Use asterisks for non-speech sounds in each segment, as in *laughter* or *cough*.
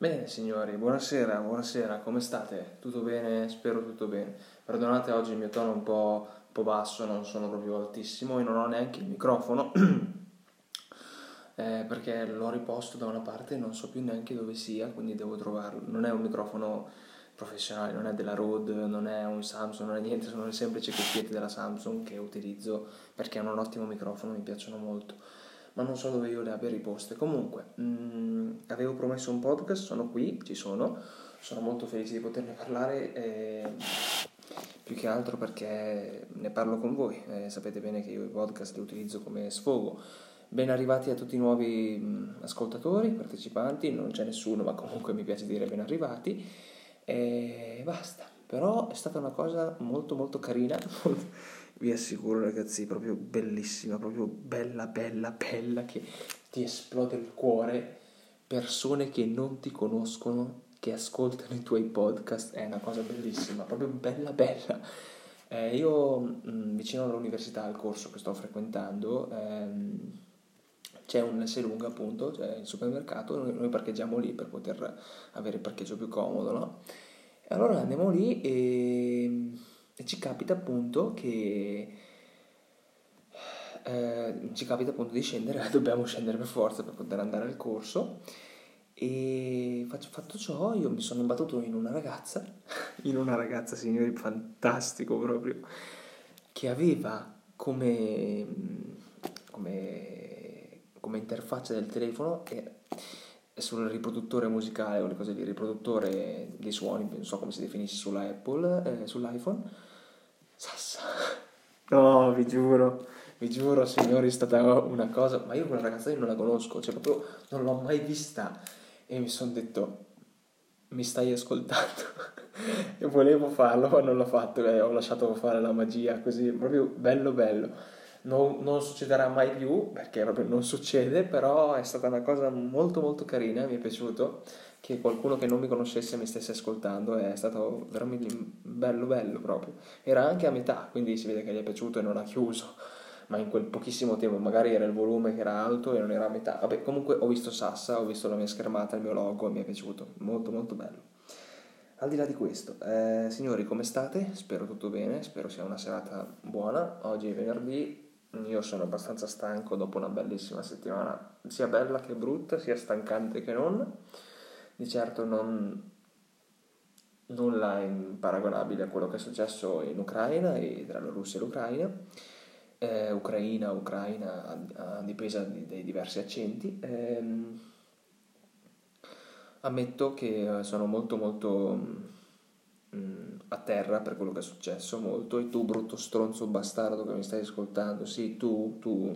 Bene signori, buonasera, buonasera, come state? Tutto bene? Spero tutto bene. Perdonate oggi il mio tono un po', un po basso, non sono proprio altissimo e non ho neanche il microfono *clears throat* eh, perché l'ho riposto da una parte e non so più neanche dove sia, quindi devo trovarlo. Non è un microfono professionale, non è della Rode, non è un Samsung, non è niente, sono le semplici cuffiette della Samsung che utilizzo perché hanno un ottimo microfono, mi piacciono molto ma non so dove io le abbia riposte. Comunque, mh, mm, avevo promesso un podcast, sono qui, ci sono, sono molto felice di poterne parlare, eh, più che altro perché ne parlo con voi, eh, sapete bene che io i podcast li utilizzo come sfogo. Ben arrivati a tutti i nuovi mh, mm, ascoltatori, partecipanti, non c'è nessuno, ma comunque mi piace dire ben arrivati, e basta. Però è stata una cosa molto molto carina *laughs* vi assicuro ragazzi, proprio bellissima, proprio bella, bella, bella, che ti esplode il cuore. Persone che non ti conoscono, che ascoltano i tuoi podcast, è una cosa bellissima, proprio bella, bella. Eh, io mh, mm, vicino all'università, al corso che sto frequentando, ehm, c'è un S lunga appunto, c'è il supermercato, noi, noi parcheggiamo lì per poter avere il parcheggio più comodo, no? Allora andiamo lì e ci capita appunto che eh, ci capita appunto di scendere, *laughs* dobbiamo scendere per forza per poter andare al corso. E fatto ciò io mi sono imbattuto in una ragazza, *laughs* in una ragazza signori fantastico proprio, che aveva come, come, come interfaccia del telefono e sul riproduttore musicale o le cose lì, riproduttore dei suoni, non so come si definisce sulla Apple, eh, sull'iPhone, Sassa. *laughs* No, vi giuro, vi giuro, signori, è stata una cosa. Ma io quella ragazza io non la conosco, cioè proprio non l'ho mai vista. E mi sono detto, mi stai ascoltando? *laughs* e volevo farlo, ma non l'ho fatto. E ho lasciato fare la magia così, proprio bello, bello. Non, non, succederà mai più perché proprio non succede, però è stata una cosa molto molto carina, mi è piaciuto che qualcuno che non mi conoscesse mi stesse ascoltando, è stato veramente bello bello proprio. Era anche a metà, quindi si vede che gli è piaciuto e non ha chiuso, ma in quel pochissimo tempo magari era il volume che era alto e non era a metà. Vabbè, comunque ho visto Sassa, ho visto la mia schermata, il mio logo e mi è piaciuto, molto molto bello. Al di là di questo, eh, signori, come state? Spero tutto bene, spero sia una serata buona. Oggi è venerdì, io sono abbastanza stanco dopo una bellissima settimana, sia bella che brutta, sia stancante che non di certo non nulla paragonabile a quello che è successo in Ucraina e tra la Russia e l'Ucraina. Eh, Ucraina, Ucraina a, a dipesa di, dei diversi accenti. Eh, ammetto che sono molto molto a terra per quello che è successo, molto, e tu brutto stronzo bastardo che mi stai ascoltando, sì, tu, tu,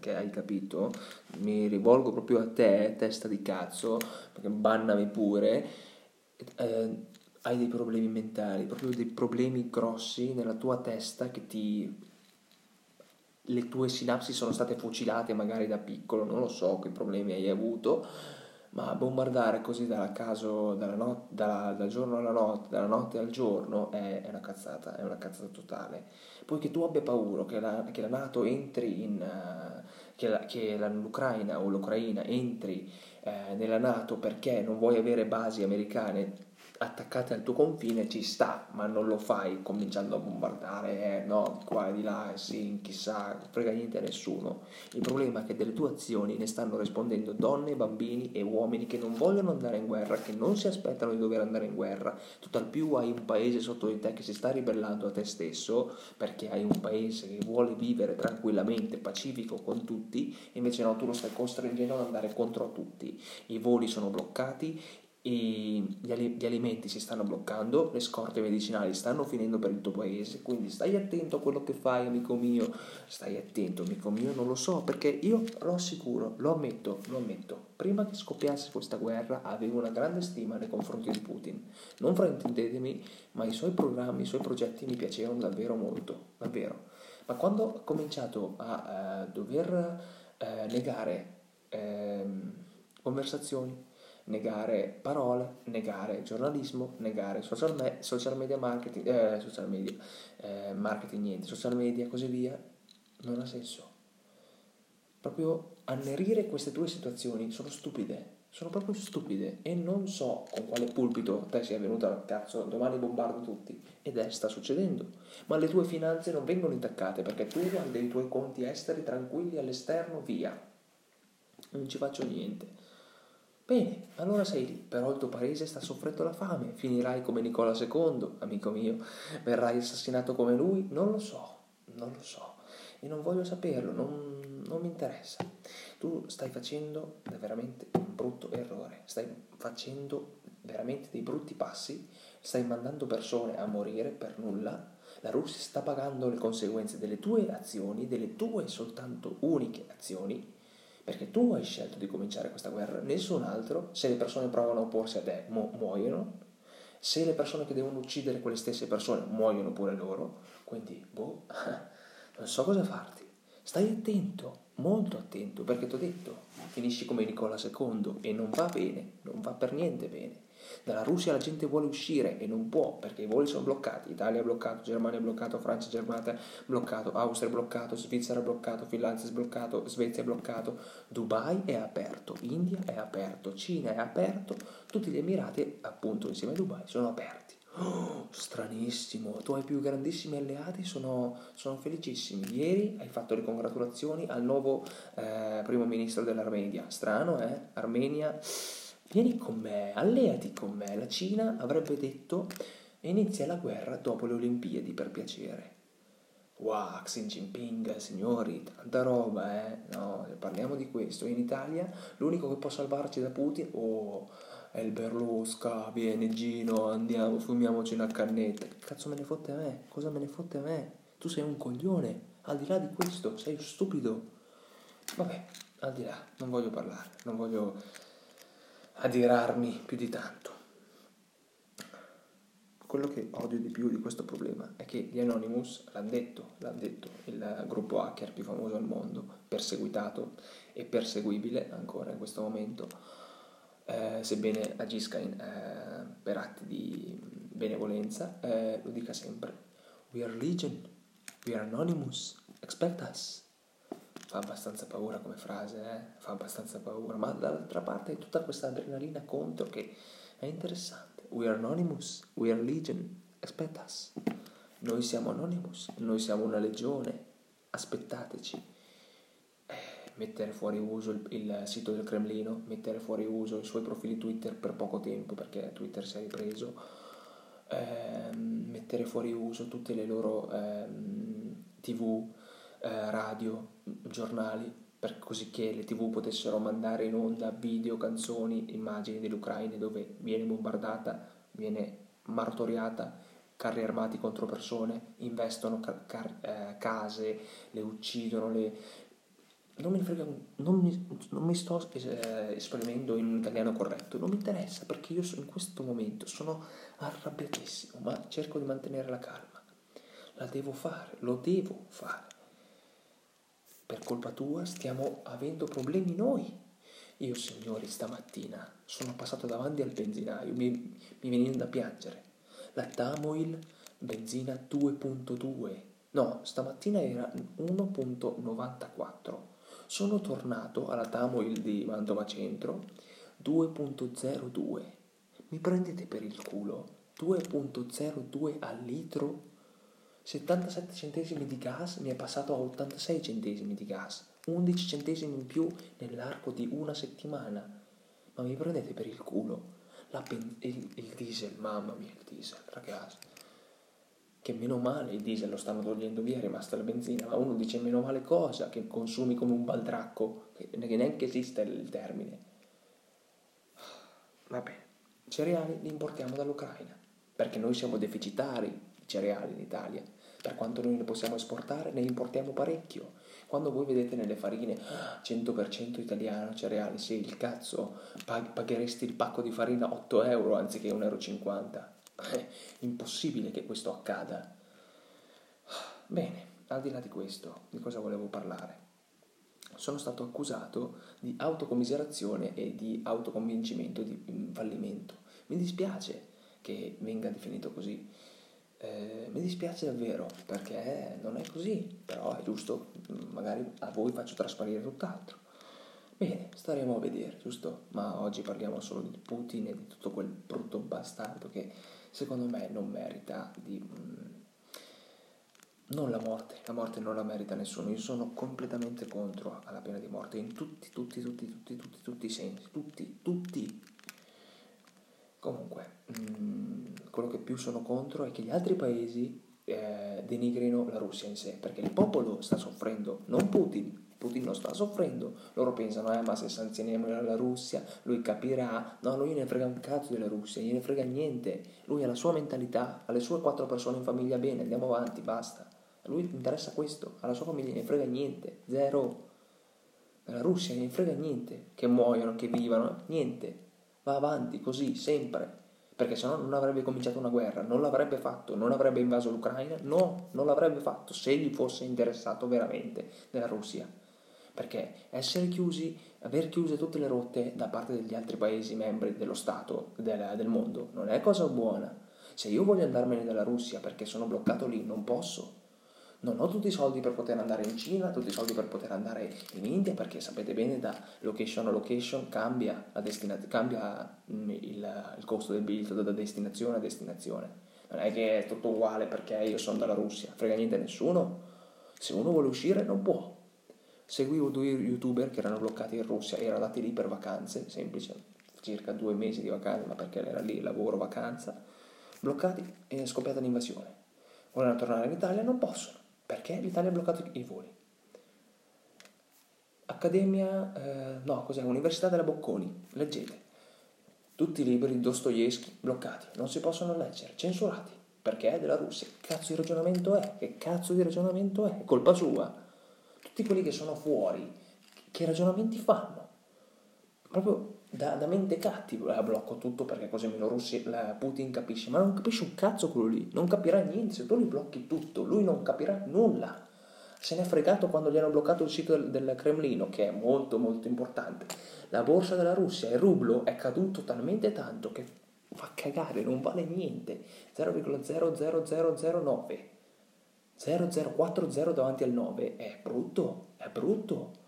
che hai capito, mi rivolgo proprio a te, testa di cazzo, perché bannami pure, eh, hai dei problemi mentali, proprio dei problemi grossi nella tua testa che ti le tue sinapsi sono state fucilate magari da piccolo, non lo so che problemi hai avuto, ma bombardare così dal caso, dalla not- dalla, dal giorno alla notte, dalla notte al giorno è, è, una cazzata, è una cazzata totale. Poi che tu abbia paura che la, che la Nato entri in... Uh, che, la, che l'Ucraina o l'Ucraina entri uh, nella Nato perché non vuoi avere basi americane attaccate al tuo confine ci sta, ma non lo fai cominciando a bombardare, eh, no, qua e di là, sì, chissà, frega niente a nessuno. Il problema è che delle tue azioni ne stanno rispondendo donne, bambini e uomini che non vogliono andare in guerra, che non si aspettano di dover andare in guerra. Tutt'al più hai un paese sotto di te che si sta ribellando a te stesso, perché hai un paese che vuole vivere tranquillamente, pacifico con tutti, invece no, tu lo stai costringendo ad andare contro tutti. I voli sono bloccati, gli, alimenti si stanno bloccando, le scorte medicinali stanno finendo per il tuo paese, quindi stai attento a quello che fai, amico mio, stai attento, amico mio, non lo so, perché io lo assicuro, lo ammetto, lo ammetto, prima che scoppiasse questa guerra avevo una grande stima nei confronti di Putin, non fraintendetemi, ma i suoi programmi, i suoi progetti mi piacevano davvero molto, davvero, ma quando ho cominciato a uh, dover uh, negare uh, conversazioni, negare parole, negare giornalismo, negare social, me- social media marketing, eh, social media, eh, marketing niente, social media così via, non ha senso. Proprio annerire queste due situazioni sono stupide, sono proprio stupide e non so con quale pulpito te sia venuta cazzo, domani bombardo tutti. Ed è, sta succedendo. Ma le tue finanze non vengono intaccate perché tu hai dei tuoi conti esteri tranquilli all'esterno, via. Non ci faccio niente. Bene, allora sei lì, però il tuo paese sta soffrendo la fame, finirai come Nicola II, amico mio, verrai assassinato come lui, non lo so, non lo so. E non voglio saperlo, non, non mi interessa. Tu stai facendo veramente un brutto errore, stai facendo veramente dei brutti passi, stai mandando persone a morire per nulla. La Russia sta pagando le conseguenze delle tue azioni, delle tue soltanto uniche azioni, perché tu hai scelto di cominciare questa guerra, nessun altro. Se le persone provano a opporsi a te, mu- muoiono. Se le persone che devono uccidere quelle stesse persone muoiono pure loro, quindi, boh, *laughs* non so cosa farti. Stai attento, molto attento, perché ti ho detto, finisci come Nicola II e non va bene, non va per niente bene. Dalla Russia la gente vuole uscire e non può perché i voli sono bloccati. Italia è bloccato, Germania è bloccato, Francia, Germania è bloccato, Austria è bloccato, Svizzera è bloccato, Finlandia è bloccato, Svezia è bloccato, Dubai è aperto, India è aperto, Cina è aperto, tutti gli Emirati appunto insieme a Dubai sono aperti. Oh, stranissimo, tu hai più grandissimi alleati, sono, sono, felicissimi. Ieri hai fatto le congratulazioni al nuovo eh, primo ministro dell'Armenia. Strano, eh? Armenia, vieni con me, alleati con me. La Cina avrebbe detto inizia la guerra dopo le Olimpiadi per piacere. Wow, Xi Jinping, signori, tanta roba, eh? No, parliamo di questo. In Italia l'unico che può salvarci da Putin, oh è il Berlusca, vieni Gino, andiamo, fumiamoci una cannetta. Che cazzo me ne fotte a me? Cosa me ne fotte a me? Tu sei un coglione, al di là di questo, sei stupido. Vabbè, al di là, non voglio parlare, non voglio adirarmi più di tanto. Quello che odio di più di questo problema è che gli Anonymous, l'hanno detto, l'hanno detto, il gruppo hacker più famoso al mondo, perseguitato e perseguibile ancora in questo momento, eh, sebbene agisca in, eh, per atti di benevolenza, eh, lo dica sempre. We are legion, we are anonymous, expect us. Fa abbastanza paura come frase, eh? fa abbastanza paura, ma dall'altra parte è tutta questa adrenalina contro che è interessante. We are anonymous, we are legion, expect us. Noi siamo anonymous, noi siamo una legione, aspettateci. Mettere fuori uso il, il, sito del Cremlino, mettere fuori uso i suoi profili Twitter per poco tempo perché Twitter si è ripreso, ehm, mettere fuori uso tutte le loro ehm, tv, eh, radio, giornali, per così che le tv potessero mandare in onda video, canzoni, immagini dell'Ucraina dove viene bombardata, viene martoriata carri armati contro persone, investono car- car- eh, case, le uccidono, le, non mi, frega, non mi, non mi sto eh, esprimendo in italiano corretto, non mi interessa perché io in questo momento sono arrabbiatissimo, ma cerco di mantenere la calma. La devo fare, lo devo fare. Per colpa tua stiamo avendo problemi noi. Io, signori, stamattina sono passato davanti al benzinaio, mi, mi veniva da piangere. La Tamoil benzina 2.2. No, stamattina era 1.94 sono tornato alla Tamoil di Mantova Centro 2.02. Mi prendete per il culo? 2.02 al litro? 77 centesimi di gas mi è passato a 86 centesimi di gas, 11 centesimi in più nell'arco di una settimana. Ma mi prendete per il culo? Pen- il, il diesel, mamma mia, il diesel, ragazzi che meno male il diesel lo stanno togliendo via, è rimasta la benzina, ma uno dice meno male cosa, che consumi come un baldracco, che neanche esiste il termine. Va bene, cereali li importiamo dall'Ucraina, perché noi siamo deficitari di cereali in Italia, per quanto noi ne possiamo esportare, ne importiamo parecchio. Quando voi vedete nelle farine 100% italiano cereali, sì, il cazzo, pagheresti il pacco di farina 8 euro anziché 1,50 euro impossibile che questo accada. Bene, al di là di questo, di cosa volevo parlare? Sono stato accusato di autocommiserazione e di autoconvincimento di fallimento. Mi dispiace che venga definito così. Eh, mi dispiace davvero perché non è così, però è giusto, magari a voi faccio trasparire tutt'altro. Bene, staremo a vedere, giusto? Ma oggi parliamo solo di Putin e di tutto quel brutto bastardo che secondo me non merita di... Mm, non la morte, la morte non la merita nessuno, io sono completamente contro alla pena di morte in tutti, tutti, tutti, tutti, tutti, tutti i sensi, tutti, tutti. Comunque, mm, quello che più sono contro è che gli altri paesi eh, denigrino la Russia in sé, perché il popolo sta soffrendo, non Putin. Putin non sta soffrendo, loro pensano, eh, ma se sanzioniamo la Russia, lui capirà. No, lui ne frega un cazzo della Russia, gliene frega niente. Lui ha la sua mentalità, ha le sue quattro persone in famiglia bene, andiamo avanti, basta. A lui interessa questo, alla sua famiglia ne frega niente, zero. La Russia ne frega niente, che muoiono, che vivano, niente. Va avanti così, sempre perché se no non avrebbe cominciato una guerra, non l'avrebbe fatto, non avrebbe invaso l'Ucraina, no, non l'avrebbe fatto se gli fosse interessato veramente della Russia. Perché essere chiusi, aver chiuse tutte le rotte da parte degli altri paesi membri dello Stato, del, del mondo, non è cosa buona. Se io voglio andarmene dalla Russia perché sono bloccato lì, non posso non ho tutti i soldi per poter andare in Cina, tutti i soldi per poter andare in India, perché sapete bene da location a location cambia, destina- cambia mm, il, il, costo del biglietto da destinazione a destinazione. Non è che è tutto uguale perché io sono dalla Russia, frega niente a nessuno. Se uno vuole uscire non può. Seguivo due youtuber che erano bloccati in Russia, erano andati lì per vacanze, semplice, circa due mesi di vacanza, ma perché era lì lavoro, vacanza, bloccati e è scoppiata l'invasione. Vogliono tornare in Italia, non possono perché l'Italia ha bloccato i voli. Accademia, eh, no, cos'è? Università della Bocconi, leggete. Tutti i libri di Dostoevsky bloccati, non si possono leggere, censurati. Perché è della Russia. Che cazzo di ragionamento è? Che cazzo di ragionamento è? Colpa sua. Tutti quelli che sono fuori, che ragionamenti fanno? Proprio da, da mente cattiva, blocco tutto perché così meno Russi, la Putin capisce, ma non capisce un cazzo quello lì, non capirà niente, se tu gli blocchi tutto, lui non capirà nulla. Se ne è fregato quando gli hanno bloccato il sito del, del Cremlino, che è molto molto importante. La borsa della Russia, il rublo, è caduto talmente tanto che fa cagare, non vale niente. 0,00009. 0040 davanti al 9 è brutto, è brutto.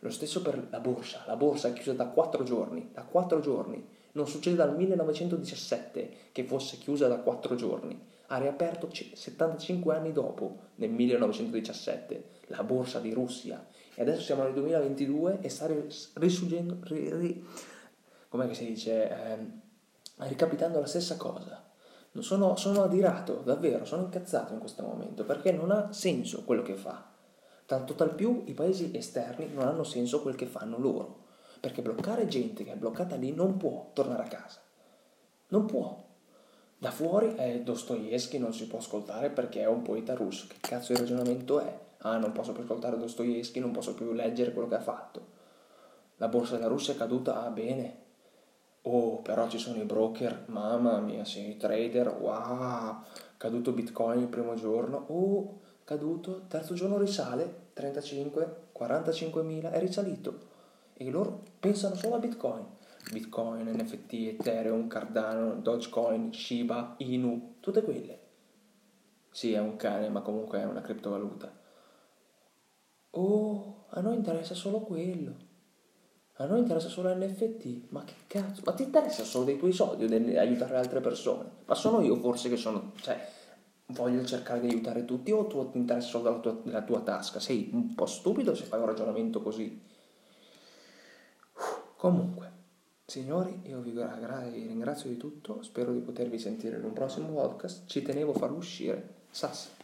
Lo stesso per la borsa, la borsa è chiusa da 4 giorni, da 4 giorni. Non succede dal 1917 che fosse chiusa da 4 giorni. Ha riaperto 75 anni dopo, nel 1917, la borsa di Russia. E adesso siamo nel 2022 e sta risurgendo, ri, ri, come si dice, eh, ricapitando la stessa cosa. Sono, sono adirato, davvero, sono incazzato in questo momento perché non ha senso quello che fa. Tanto tal più i paesi esterni non hanno senso quel che fanno loro, perché bloccare gente che è bloccata lì non può tornare a casa. Non può. Da fuori è Dostoevsky, non si può ascoltare perché è un poeta russo. Che cazzo di ragionamento è? Ah, non posso più ascoltare Dostoevsky, non posso più leggere quello che ha fatto. La borsa della Russia è caduta? Ah, bene. Oh, però ci sono i broker, mamma mia, sì, i trader, wow, caduto Bitcoin il primo giorno. Oh, caduto, terzo giorno risale, 35, 45 mila, è risalito. E loro pensano solo a Bitcoin. Bitcoin, NFT, Ethereum, Cardano, Dogecoin, Shiba, Inu, tutte quelle. Sì, è un cane, ma comunque è una criptovaluta. Oh, a noi interessa solo quello. A noi interessa solo NFT. Ma che cazzo? Ma ti interessa solo dei tuoi soldi o di aiutare altre persone? Ma sono io forse che sono... Cioè, voglio cercare di aiutare tutti o tu ti interessa solo della tua, della tua tasca? Sei un po' stupido se fai un ragionamento così. Comunque, signori, io vi ringrazio di tutto, spero di potervi sentire in un prossimo podcast, ci tenevo a farlo uscire. Sassi.